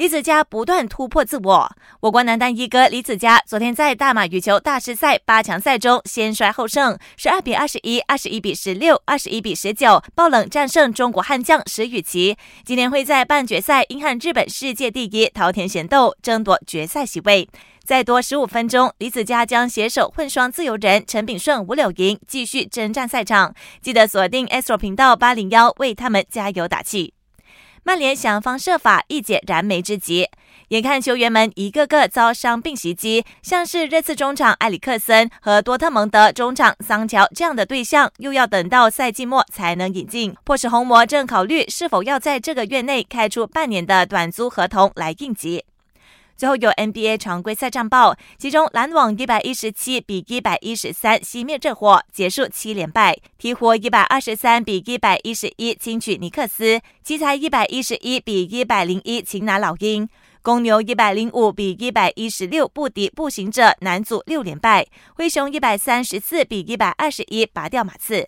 李子嘉不断突破自我。我国男单一哥李子嘉昨天在大马羽球大师赛八强赛中先衰后胜，十二比二十一、二十一比十六、二十一比十九，爆冷战胜中国悍将石宇奇。今天会在半决赛因和日本世界第一桃田贤斗争夺决赛席位。再多十五分钟，李子嘉将携手混双自由人陈炳顺、吴柳莹继续征战赛场。记得锁定 Astro 频道八零幺，为他们加油打气。曼联想方设法一解燃眉之急，眼看球员们一个个遭伤病袭击，像是热刺中场埃里克森和多特蒙德中场桑乔这样的对象，又要等到赛季末才能引进，迫使红魔正考虑是否要在这个月内开出半年的短租合同来应急。最后有 NBA 常规赛战报，其中篮网一百一十七比一百一十三熄灭热火，结束七连败；鹈鹕一百二十三比一百一十一轻取尼克斯；奇才一百一十一比一百零一擒拿老鹰；公牛一百零五比一百一十六不敌步行者男组六连败；灰熊一百三十四比一百二十一拔掉马刺。